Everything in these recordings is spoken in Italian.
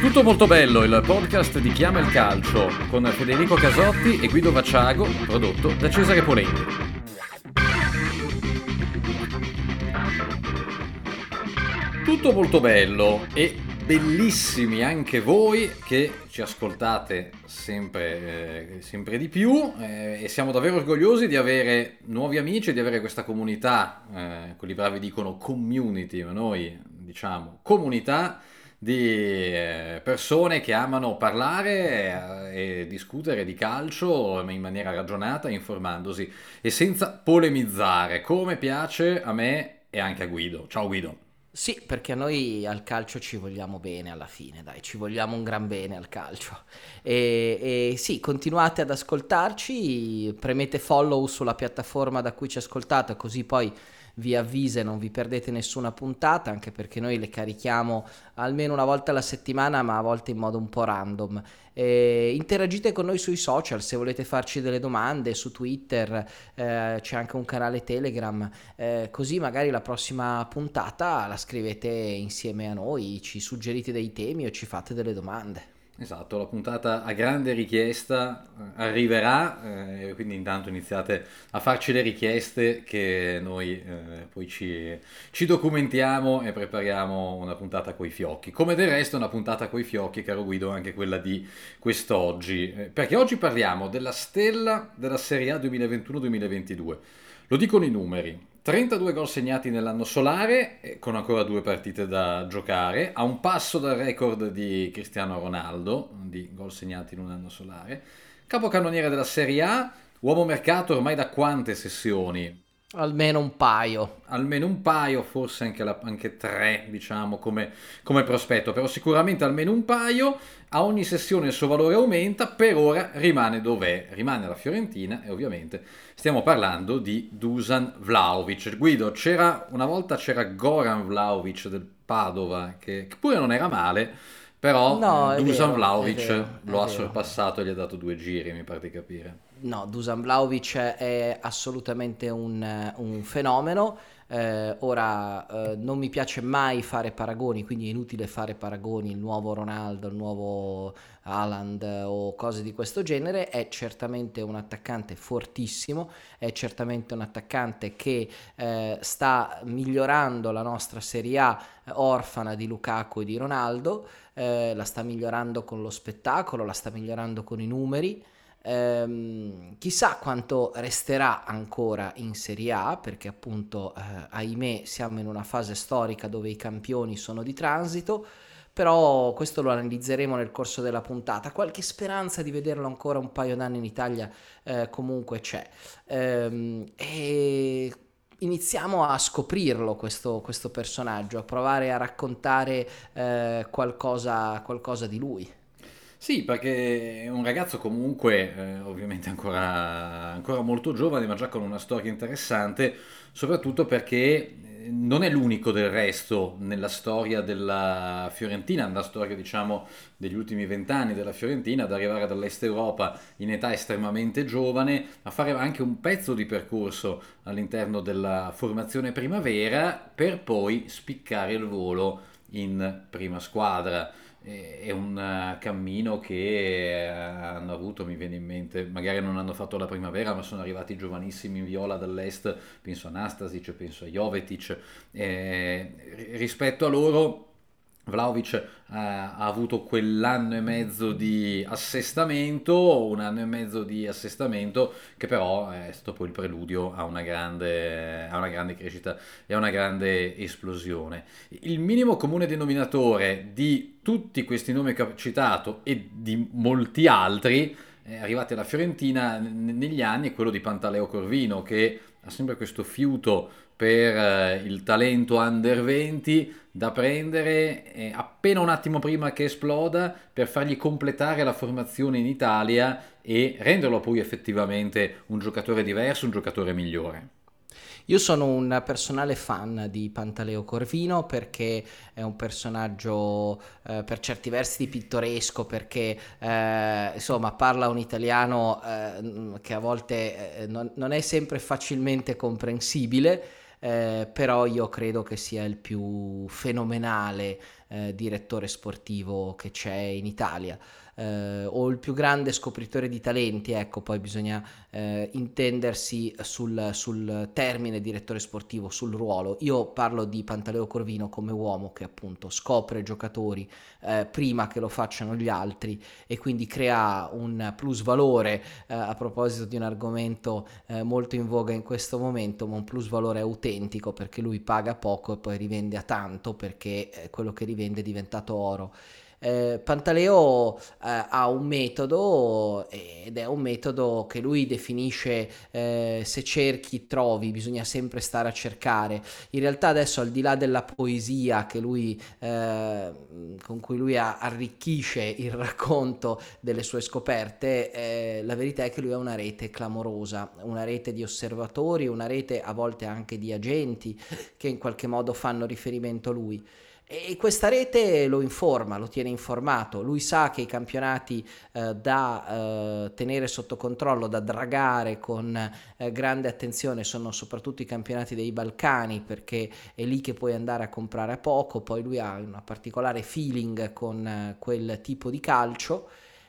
Tutto molto bello, il podcast di Chiama il Calcio con Federico Casotti e Guido Vacciago, prodotto da Cesare Polenti. Tutto molto bello e bellissimi anche voi che ci ascoltate sempre, eh, sempre di più eh, e siamo davvero orgogliosi di avere nuovi amici, di avere questa comunità, eh, quelli bravi dicono community, ma noi diciamo comunità di eh, persone che amano parlare eh, e discutere di calcio in maniera ragionata, informandosi e senza polemizzare, come piace a me e anche a Guido. Ciao Guido. Sì, perché noi al calcio ci vogliamo bene alla fine, dai, ci vogliamo un gran bene al calcio. E, e, sì, continuate ad ascoltarci, premete follow sulla piattaforma da cui ci ascoltate, così poi vi avvisa e non vi perdete nessuna puntata, anche perché noi le carichiamo almeno una volta alla settimana, ma a volte in modo un po' random. E interagite con noi sui social se volete farci delle domande, su Twitter, eh, c'è anche un canale Telegram, eh, così magari la prossima puntata la scrivete insieme a noi, ci suggerite dei temi o ci fate delle domande. Esatto, la puntata a grande richiesta eh, arriverà, eh, quindi intanto iniziate a farci le richieste che noi eh, poi ci, ci, documentiamo e prepariamo una puntata coi fiocchi. Come del resto una puntata coi fiocchi, caro Guido, anche quella di quest'oggi, eh, perché oggi parliamo della stella della Serie A 2021-2022. Lo dicono i numeri, 32 gol segnati nell'anno solare, con ancora due partite da giocare, a un passo dal record di Cristiano Ronaldo, di gol segnati in un anno solare, capocannoniere della Serie A, uomo mercato ormai da quante sessioni? Almeno un paio. Almeno un paio, forse anche, la, anche tre, diciamo, come, come, prospetto, però sicuramente almeno un paio. A ogni sessione il suo valore aumenta, per ora rimane dov'è, rimane alla Fiorentina e ovviamente stiamo parlando di Dusan Vlaovic. Guido, c'era, una volta c'era Goran Vlaovic del Padova, che, che pure non era male, però no, Dusan vero, Vlaovic vero, lo ha sorpassato e gli ha dato due giri, mi pare di capire. No, Dusan Vlaovic è assolutamente un, un fenomeno. Eh, ora eh, non mi piace mai fare paragoni, quindi è inutile fare paragoni, il nuovo Ronaldo, il nuovo Haaland o cose di questo genere, è certamente un attaccante fortissimo, è certamente un attaccante che eh, sta migliorando la nostra Serie A eh, orfana di Lukaku e di Ronaldo, eh, la sta migliorando con lo spettacolo, la sta migliorando con i numeri. Ehm, chissà quanto resterà ancora in Serie A, perché appunto, eh, ahimè, siamo in una fase storica dove i campioni sono di transito, però questo lo analizzeremo nel corso della puntata. Qualche speranza di vederlo ancora un paio d'anni in Italia eh, comunque c'è. Ehm, e iniziamo a scoprirlo questo, questo, personaggio, a provare a raccontare eh, qualcosa, qualcosa di lui. Sì, perché è un ragazzo comunque, eh, ovviamente ancora, ancora, molto giovane, ma già con una storia interessante, soprattutto perché eh, non è l'unico del resto nella storia della Fiorentina, nella storia diciamo degli ultimi vent'anni della Fiorentina, ad arrivare dall'Est Europa in età estremamente giovane, a fare anche un pezzo di percorso all'interno della formazione primavera per poi spiccare il volo in prima squadra è un eh, cammino che eh, hanno avuto, mi viene in mente, magari non hanno fatto la primavera, ma sono arrivati giovanissimi in viola dall'est, penso a Nastasic, penso a Jovetic, eh, rispetto a loro Vlaovic eh, ha avuto quell'anno e mezzo di assestamento, un anno e mezzo di assestamento che però è stato poi il preludio a una grande, a una grande crescita e a una grande esplosione. Il minimo comune denominatore di tutti questi nomi che ho citato e di molti altri eh, arrivati alla Fiorentina negli anni è quello di Pantaleo Corvino che ha sempre questo fiuto per eh, il talento under 20 da prendere eh, appena un attimo prima che esploda per fargli completare la formazione in Italia e renderlo poi effettivamente un giocatore diverso, un giocatore migliore. Io sono un personale fan di Pantaleo Corvino perché è un personaggio eh, per certi versi pittoresco, perché eh, insomma parla un italiano eh, che a volte eh, non, non, è sempre facilmente comprensibile. Eh, però io credo che sia il più fenomenale eh, direttore sportivo che c'è in Italia eh, o il più grande scopritore di talenti, ecco, poi bisogna eh, intendersi sul, sul, termine direttore sportivo, sul ruolo. Io parlo di Pantaleo Corvino come uomo che appunto scopre giocatori eh, prima che lo facciano gli altri e quindi crea un plus valore eh, a proposito di un argomento eh, molto in voga in questo momento, ma un plus valore autentico perché lui paga poco e poi rivende a tanto perché eh, quello che rivende è diventato oro. Eh, Pantaleo eh, ha un metodo ed è un metodo che lui definisce eh, se cerchi trovi, bisogna sempre stare a cercare. In realtà adesso al di là della poesia lui, eh, con cui lui arricchisce il racconto delle sue scoperte, eh, la verità è che lui ha una rete clamorosa, una rete di osservatori, una rete a volte anche di agenti che in qualche modo fanno riferimento a lui. E questa rete lo informa, lo tiene informato, lui sa che i campionati eh, da eh, tenere sotto controllo, da dragare con eh, grande attenzione sono soprattutto i campionati dei Balcani perché è lì che puoi andare a comprare a poco, poi lui ha un particolare feeling con eh, quel tipo di calcio.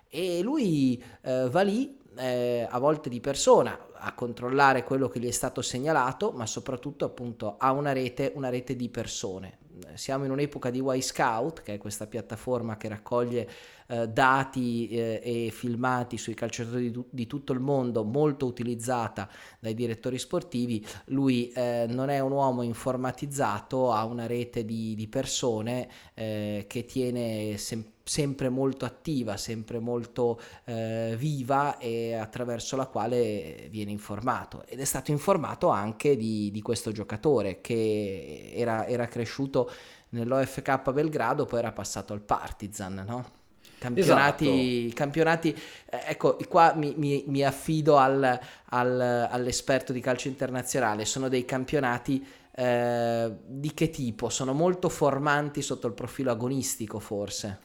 E lui eh, va lì eh, a volte di persona a controllare quello che gli è stato segnalato, ma soprattutto appunto ha una rete, una rete di persone siamo in un'epoca di Y Scout, che è questa piattaforma che raccoglie eh, dati eh, e filmati sui calciatori di, di, tutto il mondo, molto utilizzata dai direttori sportivi. Lui eh, non è un uomo informatizzato, ha una rete di, di persone eh, che tiene sempre sempre molto attiva, sempre molto eh, viva e attraverso la quale viene informato. Ed è stato informato anche di, di questo giocatore che era, era cresciuto nell'OFK Belgrado, poi era passato al Partizan, no? Campionati, esatto. campionati eh, ecco, qua mi, mi, mi affido al, al, all'esperto di calcio internazionale, sono dei campionati eh, di che tipo? Sono molto formanti sotto il profilo agonistico forse.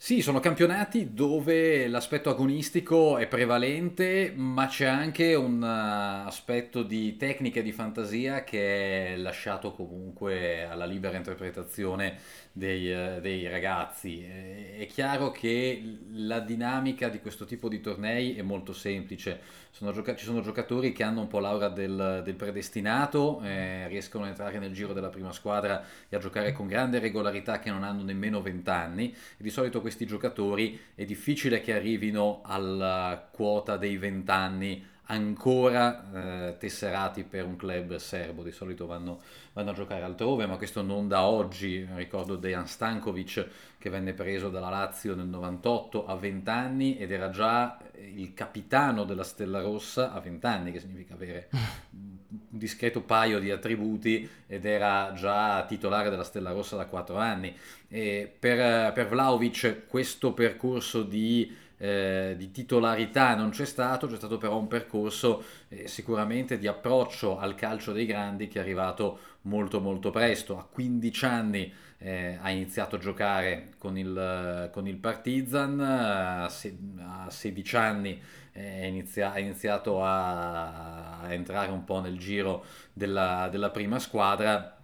Sì, sono campionati dove l'aspetto agonistico è prevalente, ma c'è anche un uh, aspetto di tecnica e di fantasia che è lasciato comunque alla libera interpretazione dei, uh, dei ragazzi. È chiaro che la dinamica di questo tipo di tornei è molto semplice. Sono gioca- ci sono giocatori che hanno un po' l'aura del, del predestinato, eh, riescono a entrare nel giro della prima squadra e a giocare con grande regolarità che non hanno nemmeno 20 anni. di solito questi giocatori è difficile che arrivino alla quota dei 20 anni ancora eh, tesserati per un club serbo, di solito vanno, vanno, a giocare altrove, ma questo non da oggi, ricordo Dejan Stankovic che venne preso dalla Lazio nel 98 a 20 anni ed era già il capitano della Stella Rossa a 20 anni, che significa avere un discreto paio di attributi ed era già titolare della Stella Rossa da 4 anni. E per, per Vlaovic questo percorso di eh, di titolarità non c'è stato, c'è stato però un percorso eh, sicuramente di approccio al calcio dei grandi che è arrivato molto molto presto, a 15 anni eh, ha iniziato a giocare con il, con il Partizan, a, se, a 16 anni eh, inizia, ha iniziato a, a, entrare un po' nel giro della, della prima squadra,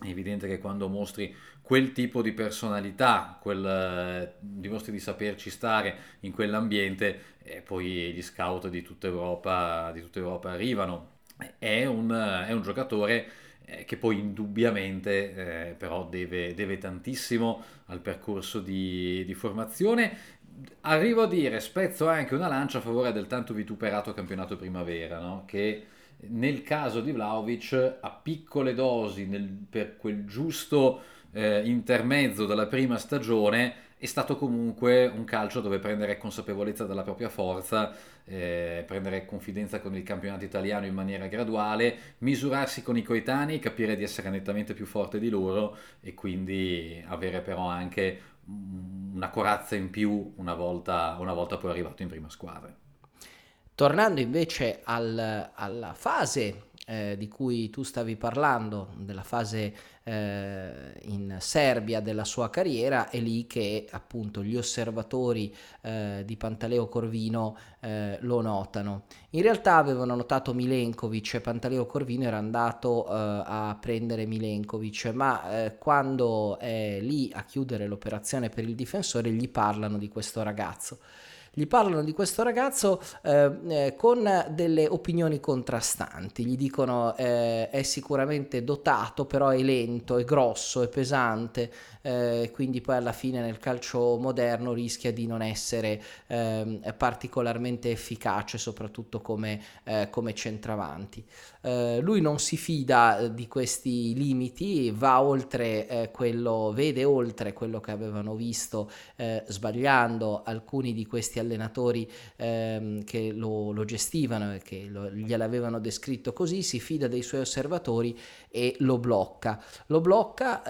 è evidente che quando mostri quel tipo di personalità, quel, eh, dimostri di saperci stare in quell'ambiente e poi gli scout di tutta Europa, di tutta Europa arrivano. È un, è un giocatore eh, che poi indubbiamente eh, però deve, deve, tantissimo al percorso di, di, formazione. Arrivo a dire, spezzo anche una lancia a favore del tanto vituperato campionato primavera, no? che nel caso di Vlaovic a piccole dosi, nel, per quel giusto eh, intermezzo della prima stagione è stato comunque un calcio dove prendere consapevolezza della propria forza, eh, prendere confidenza con il campionato italiano in maniera graduale, misurarsi con i coetanei, capire di essere nettamente più forte di loro e quindi avere però anche una corazza in più una volta, una volta poi arrivato in prima squadra. Tornando invece al, alla fase eh, di cui tu stavi parlando, della fase eh, in Serbia della sua carriera, è lì che appunto gli osservatori eh, di Pantaleo Corvino eh, lo notano. In realtà avevano notato Milenkovic e Pantaleo Corvino era andato eh, a prendere Milenkovic, ma eh, quando è lì a chiudere l'operazione per il difensore gli parlano di questo ragazzo gli parlano di questo ragazzo eh, eh, con delle opinioni contrastanti, gli dicono eh, è sicuramente dotato, però è lento, è grosso, è pesante, eh, quindi poi alla fine nel calcio moderno rischia di non essere eh, particolarmente efficace, soprattutto come, eh, come centravanti. Eh, lui non si fida di questi limiti, va oltre quello, vede oltre quello che avevano visto sbagliando alcuni di questi allenatori ehm, che lo, lo, gestivano e che lo, gliel'avevano descritto così, si fida dei suoi osservatori e lo blocca. Lo blocca,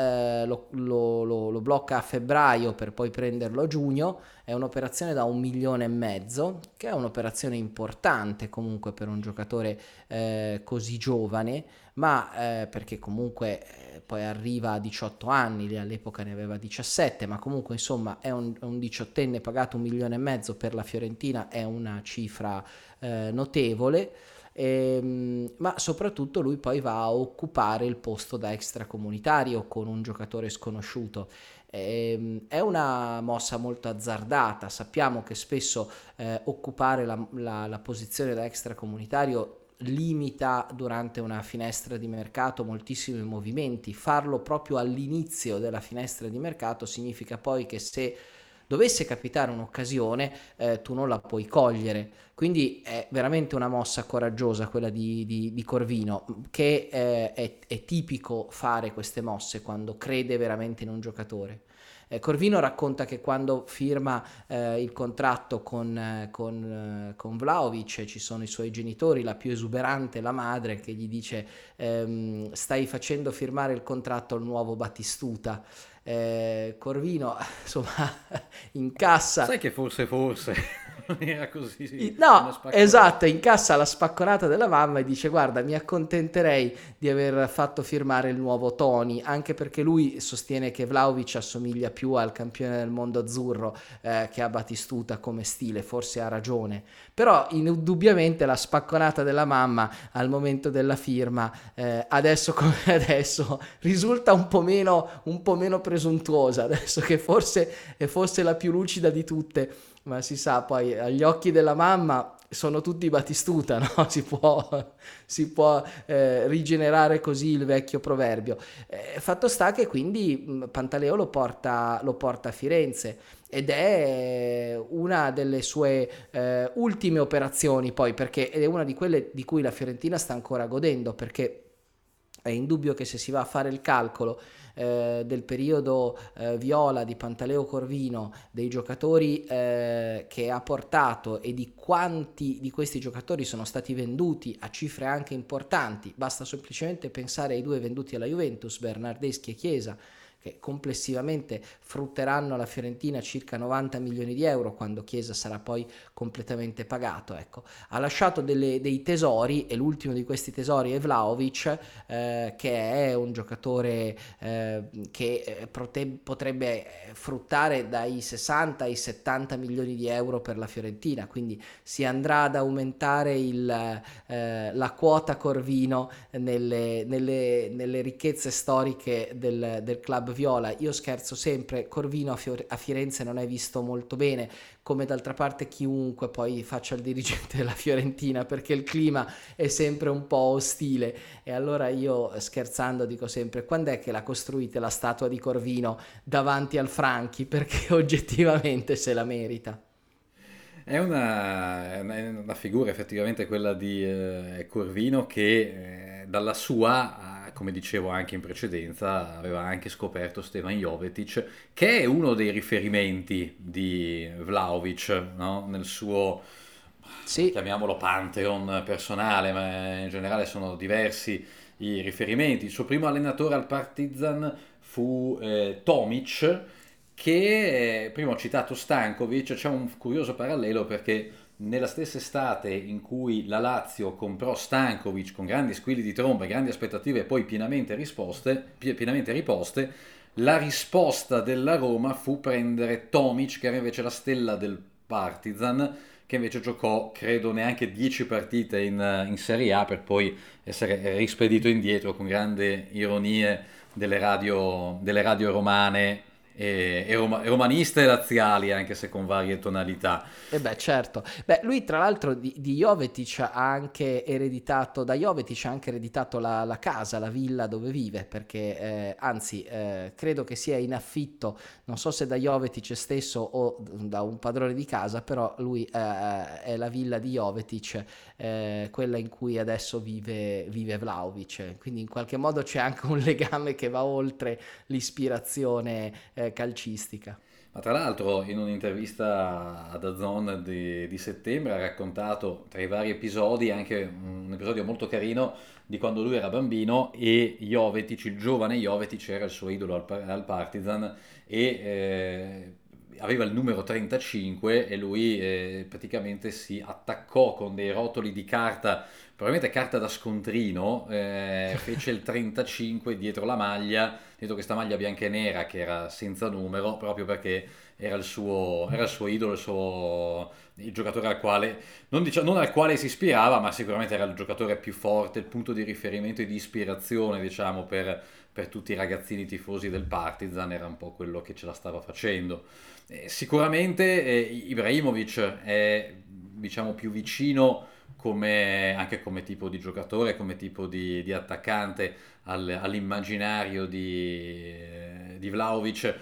lo, lo lo, lo, blocca a febbraio per poi prenderlo a giugno, è un'operazione da un milione e mezzo, che è un'operazione importante comunque per un giocatore eh, così giovane, ma eh, perché comunque eh, poi arriva a 18 anni, all'epoca ne aveva 17, ma comunque insomma è un, un diciottenne pagato un milione e mezzo per la Fiorentina, è una cifra eh, notevole. Ehm, ma soprattutto lui poi va a occupare il posto da extracomunitario con un giocatore sconosciuto. Ehm, è una mossa molto azzardata, sappiamo che spesso eh, occupare la, la, la posizione da extracomunitario limita durante una finestra di mercato moltissimi movimenti, farlo proprio all'inizio della finestra di mercato significa poi che se dovesse capitare un'occasione eh, tu non la puoi cogliere. Quindi è veramente una mossa coraggiosa quella di, di, di Corvino, che eh, è, è tipico fare queste mosse quando crede veramente in un giocatore. Eh, Corvino racconta che quando firma eh, il contratto con, eh, con, eh, con, Vlaovic ci sono i suoi genitori, la più esuberante la madre che gli dice ehm, stai facendo firmare il contratto al nuovo Battistuta eh, Corvino insomma incassa. Sai che forse forse era così no esatto incassa la spacconata della mamma e dice guarda mi accontenterei di aver fatto firmare il nuovo Tony anche perché lui sostiene che Vlaovic assomiglia più al campione del mondo azzurro eh, che a Batistuta come stile forse ha ragione. Però indubbiamente la spacconata della mamma al momento della firma eh, adesso come adesso risulta un po' meno un po' meno presuntuosa adesso che forse è forse la più lucida di tutte ma si sa poi agli occhi della mamma sono tutti Batistuta, no? si può, si può eh, rigenerare così il vecchio proverbio. Eh, fatto sta che quindi Pantaleo lo porta, lo porta a Firenze ed è una delle sue eh, ultime operazioni poi perché è una di quelle di cui la Fiorentina sta ancora godendo perché è indubbio che se si va a fare il calcolo eh, del periodo eh, viola di Pantaleo Corvino, dei giocatori eh, che ha portato e di quanti di questi giocatori sono stati venduti a cifre anche importanti, basta semplicemente pensare ai due venduti alla Juventus, Bernardeschi e Chiesa che complessivamente frutteranno alla Fiorentina circa 90 milioni di euro quando Chiesa sarà poi completamente pagato. Ecco. Ha lasciato delle, dei tesori e l'ultimo di questi tesori è Vlaovic eh, che è un giocatore eh, che eh, prote- potrebbe fruttare dai 60 ai 70 milioni di euro per la Fiorentina, quindi si andrà ad aumentare il, eh, la quota Corvino nelle, nelle, nelle ricchezze storiche del, del club viola. Io scherzo sempre, Corvino a, Fiore- a, Firenze non è visto molto bene, come d'altra parte chiunque poi faccia il dirigente della Fiorentina, perché il clima è sempre un po' ostile. E allora io scherzando dico sempre, quando è che la costruite la statua di Corvino davanti al Franchi? Perché oggettivamente se la merita. È una, una figura effettivamente quella di eh, Corvino che eh, dalla sua come dicevo anche in precedenza, aveva anche scoperto Stevan Jovetic, che è uno dei riferimenti di Vlaovic no? nel suo, sì. chiamiamolo Pantheon personale, ma in generale sono diversi i riferimenti. Il suo primo allenatore al Partizan fu eh, Tomic, che prima ho citato Stankovic, c'è un curioso parallelo perché nella stessa estate in cui la Lazio comprò Stankovic con grandi squilli di tromba, grandi aspettative e poi pienamente, risposte, pienamente riposte, la risposta della Roma fu prendere Tomic, che era invece la stella del Partizan, che invece giocò credo neanche 10 partite in, in, Serie A per poi essere rispedito indietro con grande ironie delle radio, delle radio romane e, e, rom- romaniste e laziali, anche se con varie tonalità. E beh, certo. Beh, lui tra l'altro di, di Jovetic ha anche ereditato, da Jovetic ha anche ereditato la, la casa, la villa dove vive, perché eh, anzi eh, credo che sia in affitto, non so se da Jovetic stesso o da un padrone di casa, però lui eh, è la villa di Jovetic, eh, quella in cui adesso vive, vive Vlaovic, quindi in qualche modo c'è anche un legame che va oltre l'ispirazione eh, calcistica. Ma tra l'altro in un'intervista ad Azon di, di, settembre ha raccontato tra i vari episodi anche un episodio molto carino di quando lui era bambino e Jovetic, il giovane Jovetic era il suo idolo al, al Partizan e eh, aveva il numero 35 e lui eh, praticamente si attaccò con dei rotoli di carta, probabilmente carta da scontrino, eh, fece il 35 dietro la maglia dietro questa maglia bianca e nera che era senza numero, proprio perché era il suo, era il suo idolo, il, suo, il giocatore al quale non, diciamo, non, al quale si ispirava, ma sicuramente era il giocatore più forte, il punto di riferimento e di ispirazione, diciamo, per, per tutti i ragazzini tifosi del Partizan, era un po' quello che ce la stava facendo. Eh, sicuramente eh, Ibrahimovic è, diciamo, più vicino come, anche come tipo di giocatore, come tipo di, di attaccante al, all'immaginario di, di Vlaovic,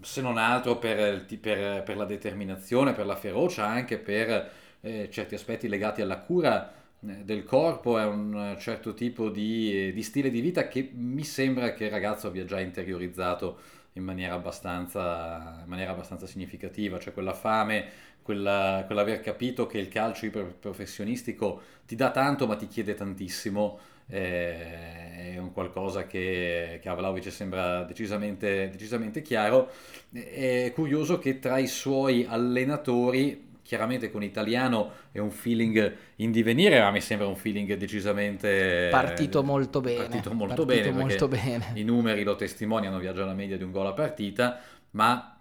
se non altro per, per, per, la determinazione, per la ferocia, anche per eh, certi aspetti legati alla cura eh, del corpo, è un certo tipo di, di, stile di vita che mi sembra che il ragazzo abbia già interiorizzato in maniera abbastanza, in maniera abbastanza significativa, cioè quella fame quella, quell'aver capito che il calcio iperprofessionistico ti dà tanto ma ti chiede tantissimo eh, è un qualcosa che, che a Vlaovic sembra decisamente, decisamente chiaro. È curioso che tra i suoi allenatori chiaramente con italiano è un feeling in divenire, ma mi sembra un feeling decisamente partito molto bene. Partito molto partito bene, molto bene. I numeri lo testimoniano, viaggia alla media di un gol a partita, ma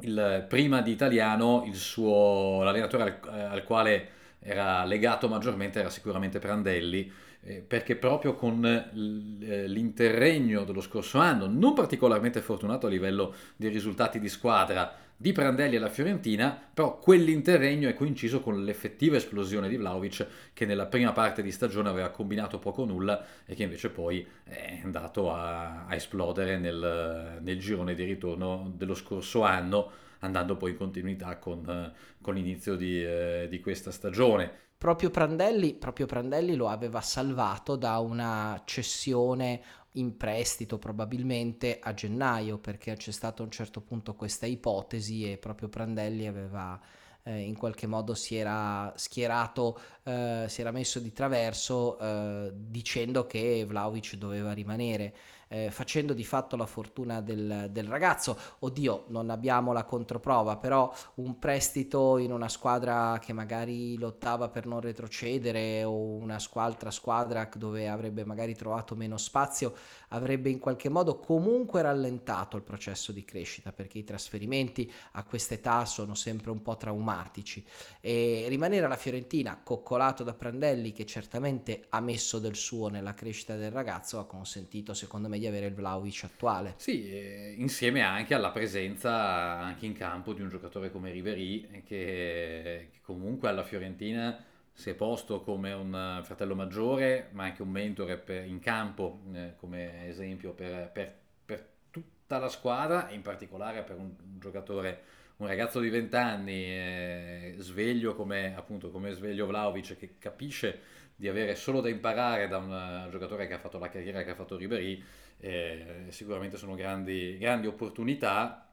il, prima di italiano suo, l'allenatore al, eh, al, quale era legato maggiormente era sicuramente Prandelli, eh, perché proprio con eh, l'interregno dello scorso anno, non particolarmente fortunato a livello di risultati di squadra, di Prandelli alla Fiorentina, però quell'interregno è coinciso con l'effettiva esplosione di Vlaovic che nella prima parte di stagione aveva combinato poco o nulla e che invece poi è andato a, a esplodere nel, nel, girone di ritorno dello scorso anno, andando poi in continuità con, con l'inizio di, eh, di questa stagione. Proprio Prandelli, proprio Prandelli, lo aveva salvato da una cessione in prestito probabilmente a gennaio perché c'è stata a un certo punto questa ipotesi e proprio Prandelli aveva eh, in qualche modo si era schierato, eh, si era messo di traverso eh, dicendo che Vlaovic doveva rimanere eh, facendo di fatto la fortuna del, del, ragazzo. Oddio, non abbiamo la controprova, però un prestito in una squadra che magari lottava per non retrocedere o una altra squadra dove avrebbe magari trovato meno spazio avrebbe in qualche modo comunque rallentato il processo di crescita perché i trasferimenti a quest'età sono sempre un po' traumatici e rimanere alla Fiorentina coccolato da Prandelli che certamente ha messo del suo nella crescita del ragazzo ha consentito secondo me di avere il Vlaovic attuale. Sì, insieme anche alla presenza anche in campo di un giocatore come Riverí che, che comunque alla Fiorentina si è posto come un fratello maggiore, ma anche un mentore per, in campo, eh, come esempio per, per, per, tutta la squadra, in particolare per un giocatore, un ragazzo di 20 anni, eh, sveglio come, appunto, come sveglio Vlaovic, che capisce di avere solo da imparare da un giocatore che ha fatto la carriera che ha fatto Ribery, eh, sicuramente sono grandi, grandi opportunità,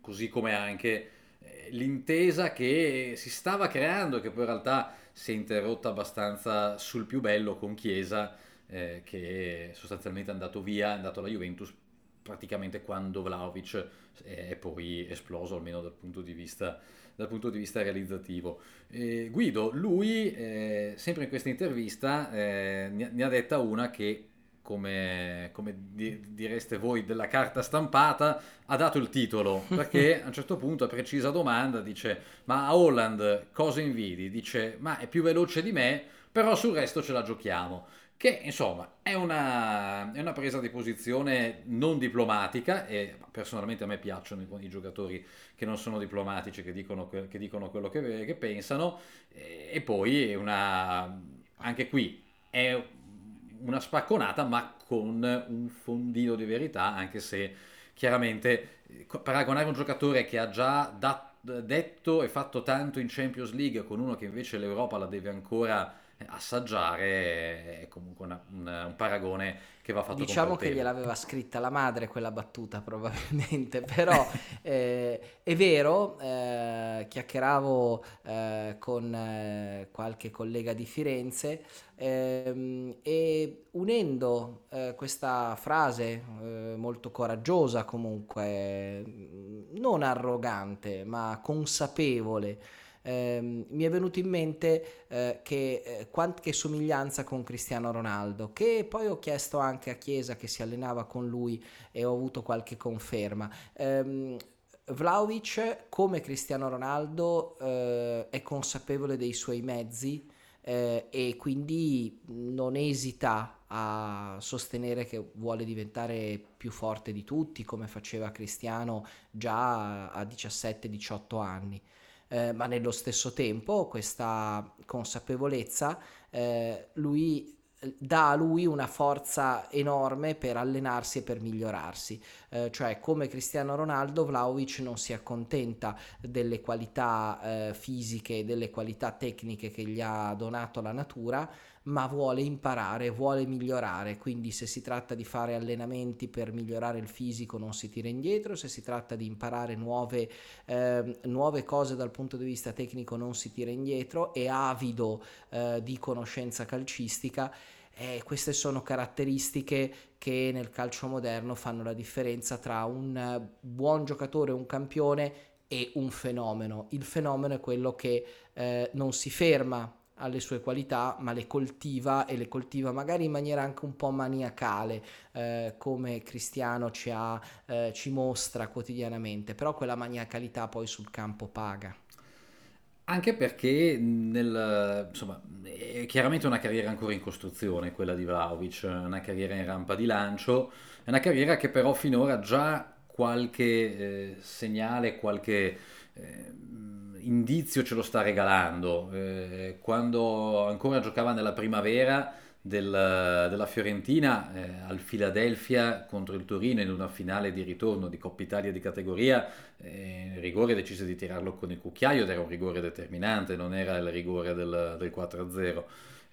così come anche eh, l'intesa che si stava creando, che poi in realtà si è interrotta abbastanza sul più bello con Chiesa, eh, che sostanzialmente è andato via, è andato alla Juventus praticamente quando Vlaovic è poi esploso, almeno dal punto di vista, dal punto di vista realizzativo. Eh, Guido, lui, eh, sempre in questa intervista, eh, ne ha detta una che come, come direste voi, della carta stampata, ha dato il titolo, perché a un certo punto, a precisa domanda, dice, ma a Holland cosa invidi? Dice, ma è più veloce di me, però sul resto ce la giochiamo. Che insomma è una, è una presa di posizione non diplomatica e personalmente a me piacciono i, i giocatori che non sono diplomatici, che dicono, che dicono quello che, che pensano e, e poi una, anche qui è una spacconata ma con un fondino di verità, anche se chiaramente paragonare un giocatore che ha già dat- detto e fatto tanto in Champions League con uno che invece l'Europa la deve ancora assaggiare è comunque una, una, un paragone che va fatto diciamo che gliel'aveva scritta la madre quella battuta probabilmente però eh, è vero eh, chiacchieravo eh, con eh, qualche collega di Firenze ehm, e unendo eh, questa frase eh, molto coraggiosa comunque non arrogante ma consapevole eh, mi è venuto in mente eh, che eh, qualche somiglianza con Cristiano Ronaldo, che poi ho chiesto anche a Chiesa che si allenava con lui e ho avuto qualche conferma. Eh, Vlaovic, come Cristiano Ronaldo, eh, è consapevole dei suoi mezzi eh, e quindi non esita a sostenere che vuole diventare più forte di tutti, come faceva Cristiano già a 17-18 anni eh, ma nello stesso tempo questa consapevolezza eh, lui dà a lui una forza enorme per allenarsi e per migliorarsi, eh, cioè come Cristiano Ronaldo Vlaovic non si accontenta delle qualità eh, fisiche, delle qualità tecniche che gli ha donato la natura, ma vuole imparare, vuole migliorare, quindi se si tratta di fare allenamenti per migliorare il fisico non si tira indietro, se si tratta di imparare nuove, eh, nuove cose dal punto di vista tecnico non si tira indietro, è avido eh, di conoscenza calcistica. Eh, queste sono caratteristiche che nel calcio moderno fanno la differenza tra un buon giocatore, un campione e un fenomeno. Il fenomeno è quello che eh, non si ferma alle sue qualità, ma le coltiva e le coltiva magari in maniera anche un po' maniacale, eh, come Cristiano ci, ha, eh, ci mostra quotidianamente, però quella maniacalità poi sul campo paga. Anche perché nel, insomma, è chiaramente una carriera ancora in costruzione quella di Vlaovic, una carriera in rampa di lancio, è una carriera che però finora già qualche eh, segnale, qualche eh, indizio ce lo sta regalando. Eh, quando ancora giocava nella primavera del, della Fiorentina eh, al Philadelphia contro il Torino in una finale di ritorno di Coppa Italia di categoria, eh, il rigore decise di tirarlo con il cucchiaio ed era un rigore determinante, non era il rigore del, del 4-0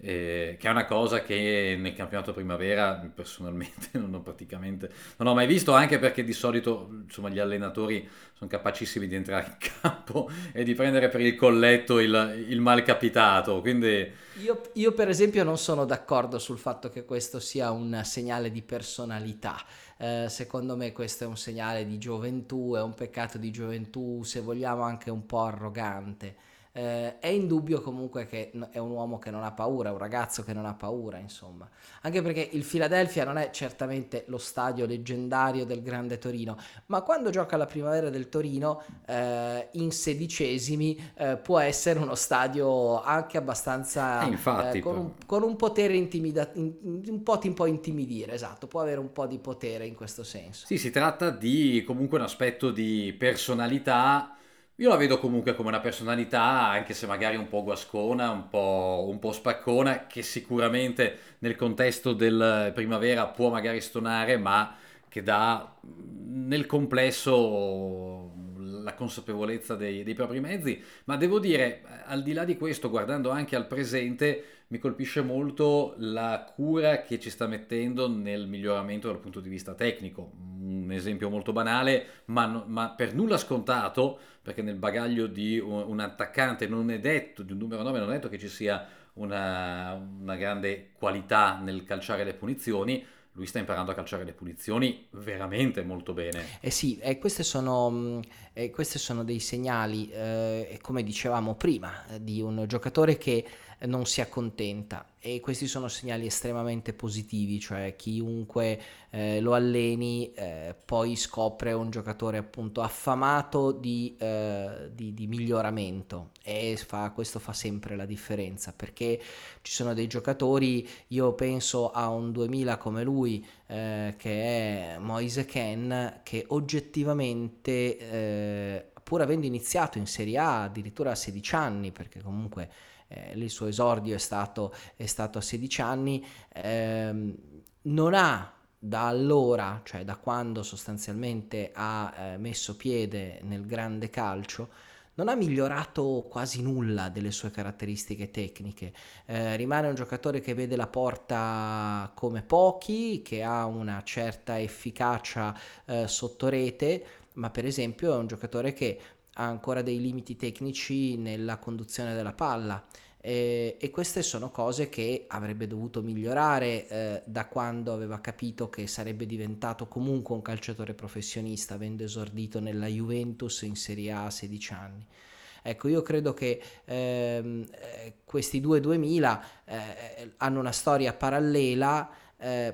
eh, che è una cosa che nel campionato primavera personalmente non ho praticamente non ho mai visto anche perché di solito insomma gli allenatori sono capacissimi di entrare in campo e di prendere per il colletto il, il capitato quindi io, io per esempio non sono d'accordo sul fatto che questo sia un segnale di personalità. Eh, secondo me questo è un segnale di gioventù è un peccato di gioventù se vogliamo anche un po' arrogante eh, è indubbio comunque che è un uomo che non ha paura, un ragazzo che non ha paura, insomma. Anche perché il Philadelphia non è certamente lo stadio leggendario del Grande Torino, ma quando gioca la primavera del Torino eh, in sedicesimi eh, può essere uno stadio anche abbastanza eh, infatti, con, un, con, un, potere intimidato, un po' ti può intimidire, esatto, può avere un po' di potere in questo senso. Sì, si tratta di comunque un aspetto di personalità io la vedo comunque come una personalità, anche se magari un po' guascona, un po', un po', spaccona, che sicuramente nel contesto del primavera può magari stonare, ma che dà nel complesso la consapevolezza dei, dei propri mezzi. Ma devo dire, al di là di questo, guardando anche al presente, mi colpisce molto la cura che ci sta mettendo nel miglioramento dal punto di vista tecnico. Un esempio molto banale, ma, ma per nulla scontato, perché nel bagaglio di un, un, attaccante non è detto, di un numero 9 non è detto che ci sia una, una grande qualità nel calciare le punizioni, lui sta imparando a calciare le punizioni veramente molto bene. Eh sì, e queste sono, mm, eh, questi sono dei segnali, eh, come dicevamo prima, eh, di un giocatore che non si accontenta. E questi sono segnali estremamente positivi, cioè chiunque eh, lo alleni eh, poi scopre un giocatore appunto affamato di, eh, di, di miglioramento. E fa, questo fa sempre la differenza perché ci sono dei giocatori, io penso a un 2000 come lui eh, che è Moise Ken che oggettivamente eh, pur avendo iniziato in Serie A addirittura a 16 anni perché comunque eh, il suo esordio è stato, è stato a 16 anni, ehm, non ha da allora, cioè da quando sostanzialmente ha eh, messo piede nel grande calcio, non ha migliorato quasi nulla delle sue caratteristiche tecniche. Eh, rimane un giocatore che vede la porta come pochi, che ha una certa efficacia eh, sotto rete, ma per esempio è un giocatore che ha ancora dei limiti tecnici nella conduzione della palla. Eh, e queste sono cose che avrebbe dovuto migliorare eh, da quando aveva capito che sarebbe diventato comunque un calciatore professionista, avendo esordito nella Juventus in Serie A a 16 anni. Ecco, io credo che ehm, eh, questi due 2000 eh, hanno una storia parallela. Eh,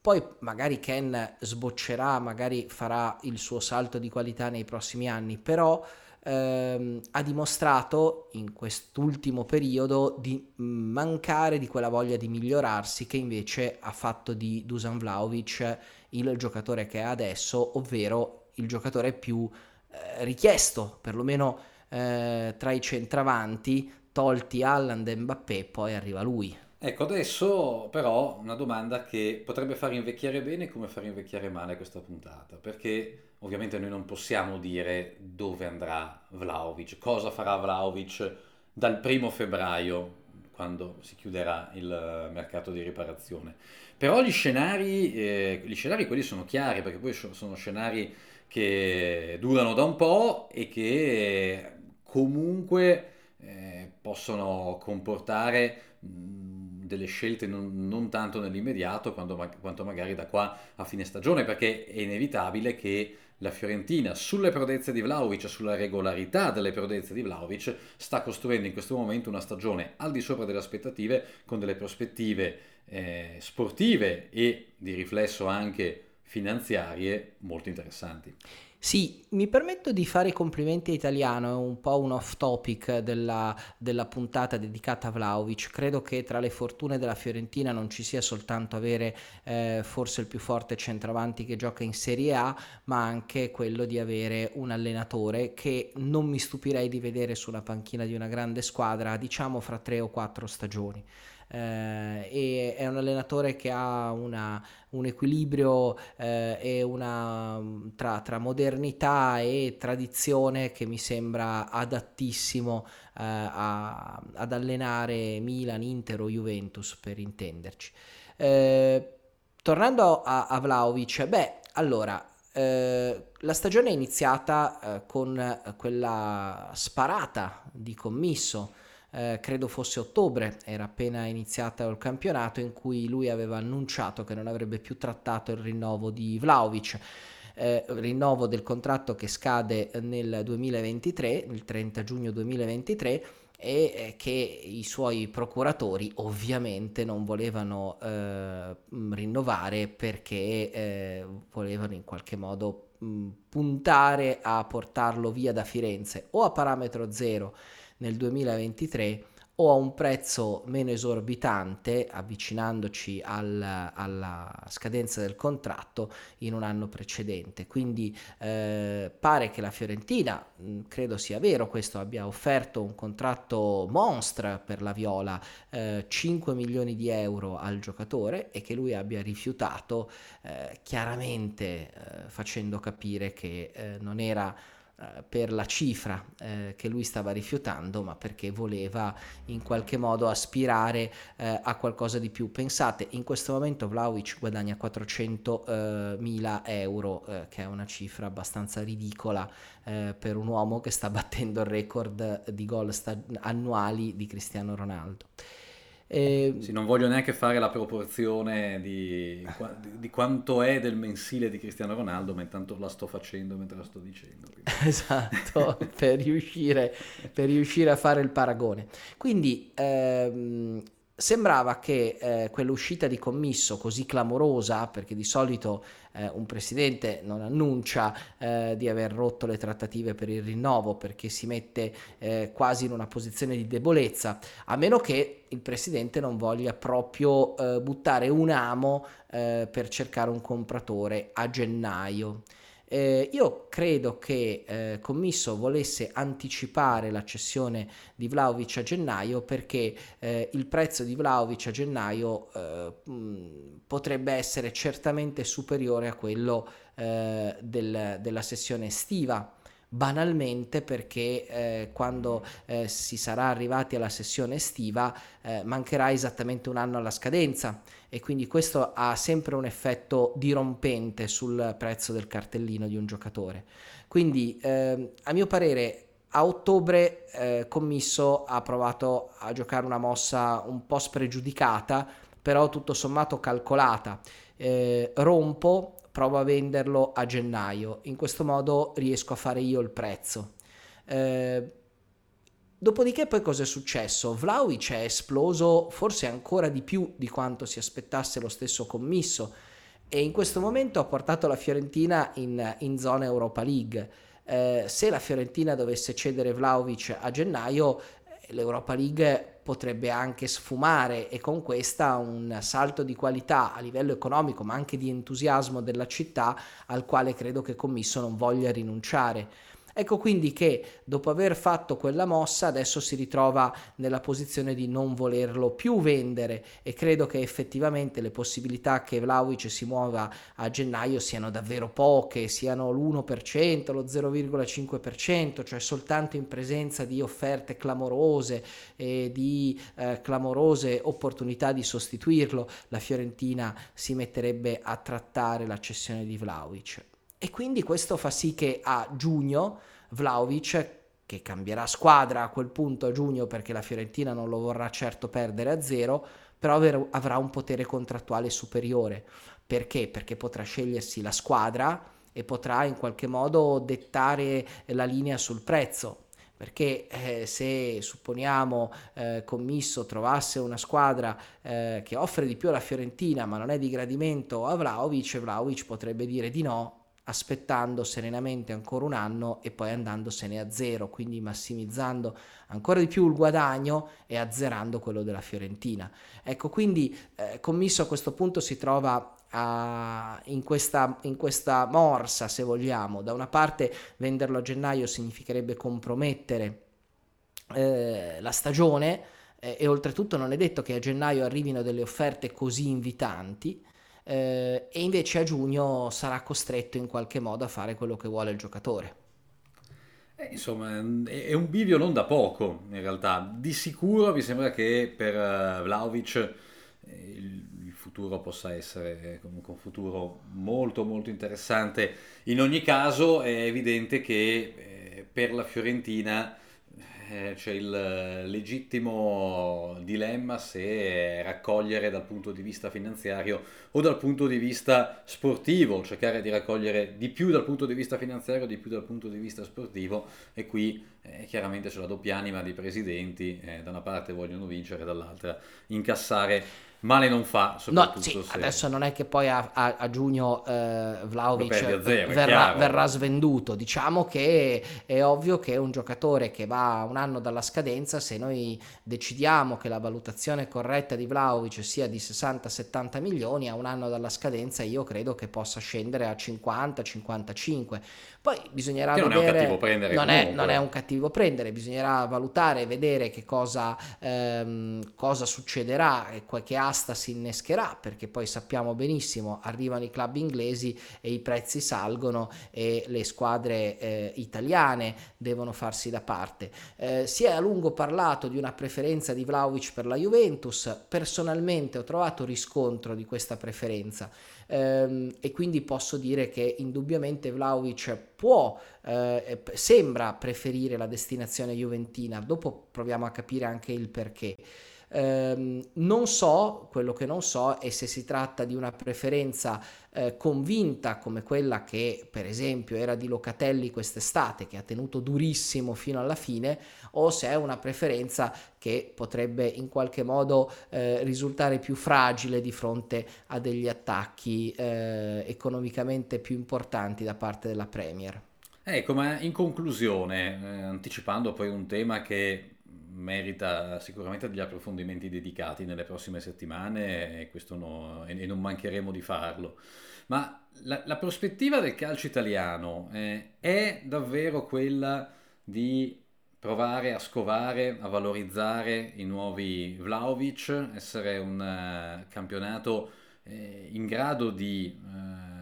poi magari Ken sboccerà, magari farà il suo salto di qualità nei prossimi anni, però ehm, ha dimostrato in quest'ultimo periodo di mancare di quella voglia di migliorarsi che invece ha fatto di Dusan Vlaovic il giocatore che è adesso, ovvero il giocatore più eh, richiesto, perlomeno eh, tra i centravanti, tolti Alland e Mbappé, poi arriva lui. Ecco, adesso però una domanda che potrebbe far invecchiare bene come far invecchiare male questa puntata, perché ovviamente noi non possiamo dire dove andrà Vlaovic, cosa farà Vlaovic dal primo febbraio, quando si chiuderà il mercato di riparazione. Però gli scenari, eh, gli scenari quelli sono chiari, perché poi sono scenari che durano da un po' e che comunque eh, possono comportare delle scelte non, non tanto nell'immediato quanto, quanto, magari da qua a fine stagione, perché è inevitabile che la Fiorentina sulle prodezze di Vlaovic, sulla regolarità delle prodezze di Vlaovic, sta costruendo in questo momento una stagione al di sopra delle aspettative, con delle prospettive eh, sportive e di riflesso anche finanziarie molto interessanti. Sì, mi permetto di fare i complimenti a Italiano, è un po' un off topic della, della, puntata dedicata a Vlaovic. Credo che tra le fortune della Fiorentina non ci sia soltanto avere eh, forse il più forte centravanti che gioca in Serie A, ma anche quello di avere un allenatore che non mi stupirei di vedere sulla panchina di una grande squadra, diciamo fra tre o quattro stagioni eh, e è un allenatore che ha una, un equilibrio eh, e una, tra, tra, modernità e tradizione che mi sembra adattissimo eh, a, ad allenare Milan, Inter o Juventus per intenderci. Eh, tornando a, a Vlaovic, beh, allora, eh, la stagione è iniziata eh, con quella sparata di commisso eh, credo fosse ottobre, era appena iniziato il campionato, in cui lui aveva annunciato che non avrebbe più trattato il rinnovo di Vlaovic. Eh, rinnovo del contratto che scade nel 2023, il 30 giugno 2023 e eh, che i suoi procuratori ovviamente non volevano eh, rinnovare perché eh, volevano in qualche modo mh, puntare a portarlo via da Firenze o a parametro zero nel 2023 o a un prezzo meno esorbitante, avvicinandoci al, alla scadenza del contratto in un anno precedente. Quindi eh, pare che la Fiorentina, mh, credo sia vero questo, abbia offerto un contratto monstra per la Viola, eh, 5 milioni di euro al giocatore e che lui abbia rifiutato, eh, chiaramente eh, facendo capire che eh, non era per la cifra eh, che lui stava rifiutando, ma perché voleva in qualche modo aspirare eh, a qualcosa di più. Pensate, in questo momento Vlaovic guadagna 400 mila euro, eh, che è una cifra abbastanza ridicola eh, per un uomo che sta battendo il record di gol sta- annuali di Cristiano Ronaldo. E... Sì, non voglio neanche fare la proporzione di, di, quanto è del mensile di Cristiano Ronaldo, ma intanto la sto facendo mentre la sto dicendo. Esatto, per, riuscire, per riuscire a fare il paragone. Quindi ehm, sembrava che eh, quell'uscita di commisso così clamorosa, perché di solito eh, un presidente non annuncia eh, di aver rotto le trattative per il rinnovo perché si mette eh, quasi in una posizione di debolezza, a meno che il presidente non voglia proprio eh, buttare un amo eh, per cercare un compratore a gennaio. Eh, io credo che eh, Commisso volesse anticipare la cessione di Vlaovic a gennaio perché eh, il prezzo di Vlaovic a gennaio eh, mh, potrebbe essere certamente superiore a quello eh, del, della sessione estiva. Banalmente perché eh, quando eh, si sarà arrivati alla sessione estiva eh, mancherà esattamente un anno alla scadenza e quindi questo ha sempre un effetto dirompente sul prezzo del cartellino di un giocatore. Quindi ehm, a mio parere a ottobre eh, Commisso ha provato a giocare una mossa un po' spregiudicata, però tutto sommato calcolata. Eh, rompo, provo a venderlo a gennaio, in questo modo riesco a fare io il prezzo. Eh, dopodiché poi cosa è successo? Vlaovic è esploso forse ancora di più di quanto si aspettasse lo stesso commisso e in questo momento ha portato la Fiorentina in, in zona Europa League. Eh, se la Fiorentina dovesse cedere Vlaovic a gennaio, l'Europa League potrebbe anche sfumare e con questa un salto di qualità a livello economico ma anche di entusiasmo della città al quale credo che Commisso non voglia rinunciare. Ecco quindi che dopo aver fatto quella mossa adesso si ritrova nella posizione di non volerlo più vendere e credo che effettivamente le possibilità che Vlaovic si muova a gennaio siano davvero poche, siano l'1%, lo 0,5%, cioè soltanto in presenza di offerte clamorose e di eh, clamorose opportunità di sostituirlo, la Fiorentina si metterebbe a trattare la cessione di Vlaovic. E quindi questo fa sì che a giugno Vlaovic, che cambierà squadra a quel punto a giugno perché la Fiorentina non lo vorrà certo perdere a zero, però avrà un potere contrattuale superiore. Perché? Perché potrà scegliersi la squadra e potrà in qualche modo dettare la linea sul prezzo perché eh, se supponiamo eh, Commisso trovasse una squadra eh, che offre di più alla Fiorentina ma non è di gradimento a Vlaovic, Vlaovic potrebbe dire di no aspettando serenamente ancora un anno e poi andandosene a zero, quindi massimizzando ancora di più il guadagno e azzerando quello della Fiorentina. Ecco, quindi eh, Commisso a questo punto si trova a, in, questa, in questa morsa, se vogliamo. Da una parte venderlo a gennaio significherebbe compromettere eh, la stagione eh, e oltretutto non è detto che a gennaio arrivino delle offerte così invitanti eh, e invece a giugno sarà costretto in qualche modo a fare quello che vuole il giocatore. Eh, insomma, è un bivio non da poco in realtà. Di sicuro mi sembra che per uh, Vlaovic eh, il, il, futuro possa essere comunque un futuro molto molto interessante. In ogni caso è evidente che eh, per la Fiorentina eh, c'è il legittimo dilemma se raccogliere dal punto di vista finanziario o dal punto di vista sportivo, cercare di raccogliere di più dal punto di vista finanziario, di più dal punto di vista sportivo. E qui eh, chiaramente c'è la doppia anima dei presidenti, eh, da una parte vogliono vincere, dall'altra incassare male non fa. No, sì, se... adesso non è che poi a, a, a giugno eh, Vlaovic zero, verrà, verrà, svenduto. Diciamo che è ovvio che un giocatore che va un anno dalla scadenza, se noi decidiamo che la valutazione corretta di Vlaovic sia di 60-70 milioni, a un anno dalla scadenza io credo che possa scendere a 50-55. Poi bisognerà che vedere... Non è un cattivo prendere. Non è, non è, un cattivo prendere, bisognerà valutare e vedere che cosa, ehm, cosa succederà e qualche asta si innescherà, perché poi sappiamo benissimo, arrivano i club inglesi e i prezzi salgono e le squadre eh, italiane devono farsi da parte. Eh, si è a lungo parlato di una preferenza di Vlaovic per la Juventus, personalmente ho trovato riscontro di questa preferenza ehm, e quindi posso dire che indubbiamente Vlaovic può, eh, sembra preferire la destinazione juventina, dopo proviamo a capire anche il perché. Ehm, non so, quello che non so è se si tratta di una preferenza eh, convinta come quella che per esempio era di Locatelli quest'estate, che ha tenuto durissimo fino alla fine, o se è una preferenza che potrebbe in qualche modo eh, risultare più fragile di fronte a degli attacchi eh, economicamente più importanti da parte della Premier. Ecco, ma in conclusione, eh, anticipando poi un tema che merita sicuramente degli approfondimenti dedicati nelle prossime settimane e, no, e non mancheremo di farlo. Ma la, la prospettiva del calcio italiano eh, è davvero quella di provare a scovare, a valorizzare i nuovi Vlaovic, essere un uh, campionato eh, in grado di... Uh,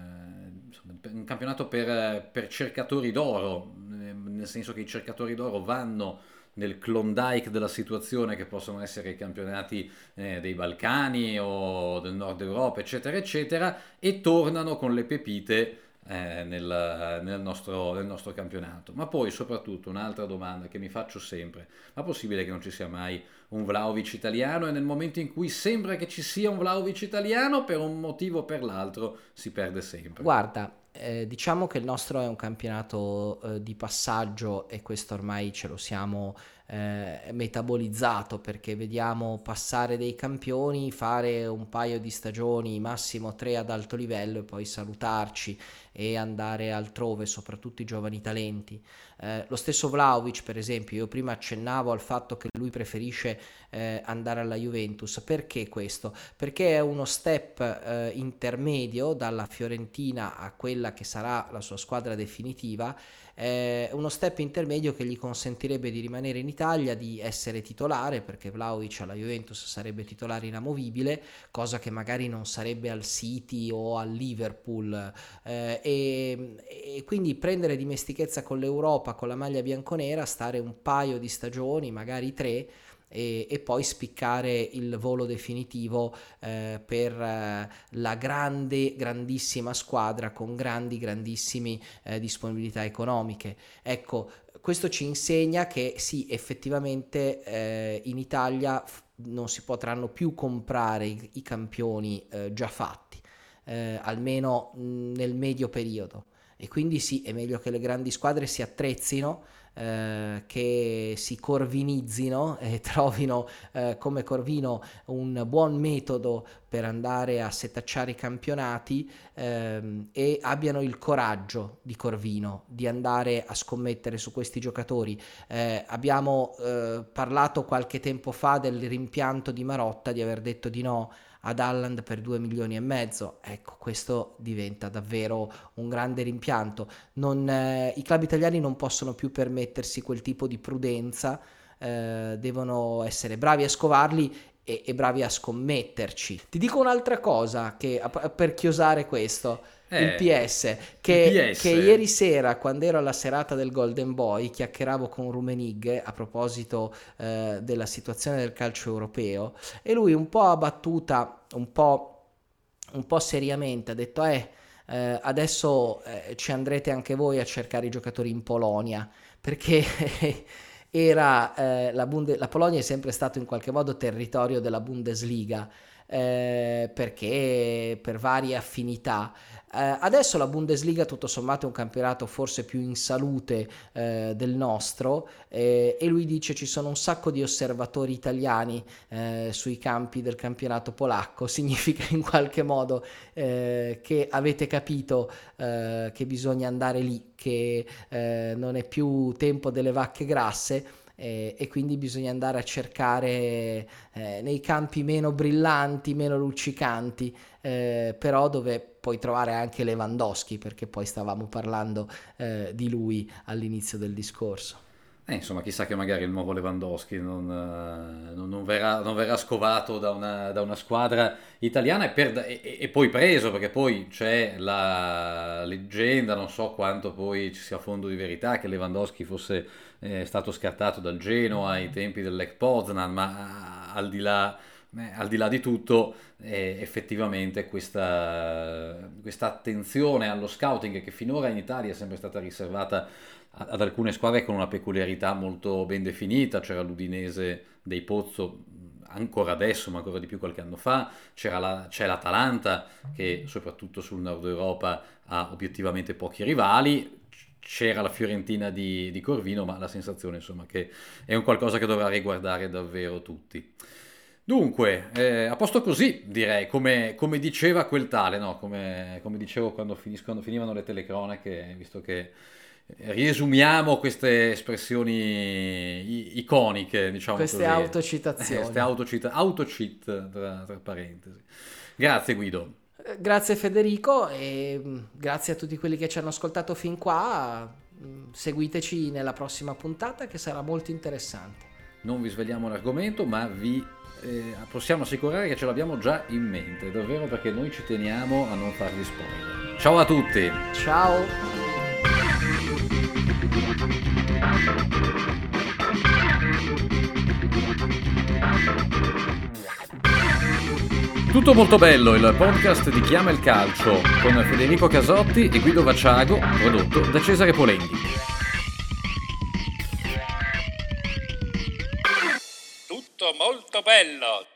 un campionato per, per cercatori d'oro, eh, nel senso che i cercatori d'oro vanno nel Klondike della situazione che possono essere i campionati eh, dei Balcani o del Nord Europa, eccetera, eccetera, e tornano con le pepite eh, nel, nel, nostro, nel, nostro, campionato. Ma poi soprattutto un'altra domanda che mi faccio sempre, ma possibile che non ci sia mai un Vlaovic italiano e nel momento in cui sembra che ci sia un Vlaovic italiano per un motivo o per l'altro si perde sempre? Guarda, eh, diciamo che il nostro è un campionato eh, di passaggio e questo ormai ce lo siamo eh, metabolizzato perché vediamo passare dei campioni, fare un paio di stagioni, massimo tre ad alto livello e poi salutarci e andare altrove, soprattutto i giovani talenti. Eh, lo stesso Vlaovic, per esempio, io prima accennavo al fatto che lui preferisce eh, andare alla Juventus. Perché questo? Perché è uno step eh, intermedio dalla Fiorentina a quella che sarà la sua squadra definitiva eh, uno step intermedio che gli consentirebbe di rimanere in Italia, di essere titolare, perché Vlaovic alla Juventus sarebbe titolare inamovibile, cosa che magari non sarebbe al City o al Liverpool, eh, e, e quindi prendere dimestichezza con l'Europa, con la maglia bianconera, stare un paio di stagioni, magari tre, e, e poi spiccare il volo definitivo eh, per eh, la grande, grandissima squadra con grandi, grandissime eh, disponibilità economiche. Ecco, questo ci insegna che sì, effettivamente eh, in Italia non si potranno più comprare i, i campioni già fatti, eh, almeno nel medio periodo. E quindi sì, è meglio che le grandi squadre si attrezzino eh, che si corvinizzino e trovino eh, come Corvino un buon metodo per andare a setacciare i campionati ehm, e abbiano il coraggio di Corvino di andare a scommettere su questi giocatori. Eh, abbiamo eh, parlato qualche tempo fa del rimpianto di Marotta di aver detto di no ad Alland per 2 milioni e mezzo. Ecco, questo diventa davvero un grande rimpianto. Non, eh, I club italiani non possono più permettersi quel tipo di prudenza, eh, devono essere bravi a scovarli e, e, bravi a scommetterci. Ti dico un'altra cosa che, per chiosare questo. Eh, il PS che, PS che, ieri sera quando ero alla serata del Golden Boy chiacchieravo con Rumenig a proposito eh, della situazione del calcio europeo e lui un po' a battuta un po', un po seriamente ha detto eh, eh adesso eh, ci andrete anche voi a cercare i giocatori in Polonia perché era eh, la, Bunde- la Polonia è sempre stato in qualche modo territorio della Bundesliga eh, perché per varie affinità. Eh, adesso la Bundesliga tutto sommato è un campionato forse più in salute eh, del nostro eh, e lui dice ci sono un sacco di osservatori italiani eh, sui campi del campionato polacco, significa in qualche modo che avete capito che bisogna andare lì, che non è più tempo delle vacche grasse e, e quindi bisogna andare a cercare eh, nei campi meno brillanti, meno luccicanti, eh, però dove puoi trovare anche Lewandowski, perché poi stavamo parlando eh, di lui all'inizio del discorso. Eh, insomma, chissà che magari il nuovo Lewandowski non, uh, non, verrà, non verrà, scovato da una, da una squadra italiana e, per, e, e, poi preso, perché poi c'è la leggenda, non so quanto poi ci sia fondo di verità, che Lewandowski fosse eh, stato scartato dal Genoa ai tempi dell'Ec Poznan, ma al di là... Eh, al di là di tutto, eh, effettivamente questa, questa attenzione allo scouting che finora in Italia è sempre stata riservata ad alcune squadre con una peculiarità molto ben definita, c'era l'Udinese dei Pozzo ancora adesso, ma ancora di più qualche anno fa, la, c'è l'Atalanta che soprattutto sul nord Europa ha obiettivamente pochi rivali, c'era la Fiorentina di, di, Corvino, ma la sensazione insomma che è un qualcosa che dovrà riguardare davvero tutti. Dunque, eh, a posto così direi, come, come diceva quel tale, no? come, come dicevo quando, finis- quando finivano le telecronache, visto che riesumiamo queste espressioni iconiche, diciamo queste così. autocitazioni. queste autocita- autocit, tra, tra parentesi. Grazie Guido. Grazie Federico e mm, grazie a tutti quelli che ci hanno ascoltato fin qua. Mm, seguiteci nella prossima puntata che sarà molto interessante. Non vi svegliamo l'argomento, ma vi eh, possiamo assicurare che ce l'abbiamo già in mente, davvero perché noi ci teniamo a non farvi spoiler. Ciao a tutti! Ciao! Tutto molto bello, il podcast di Chiama il Calcio con Federico Casotti e Guido Vacciago, prodotto da Cesare Polenghi. Tutto molto bello,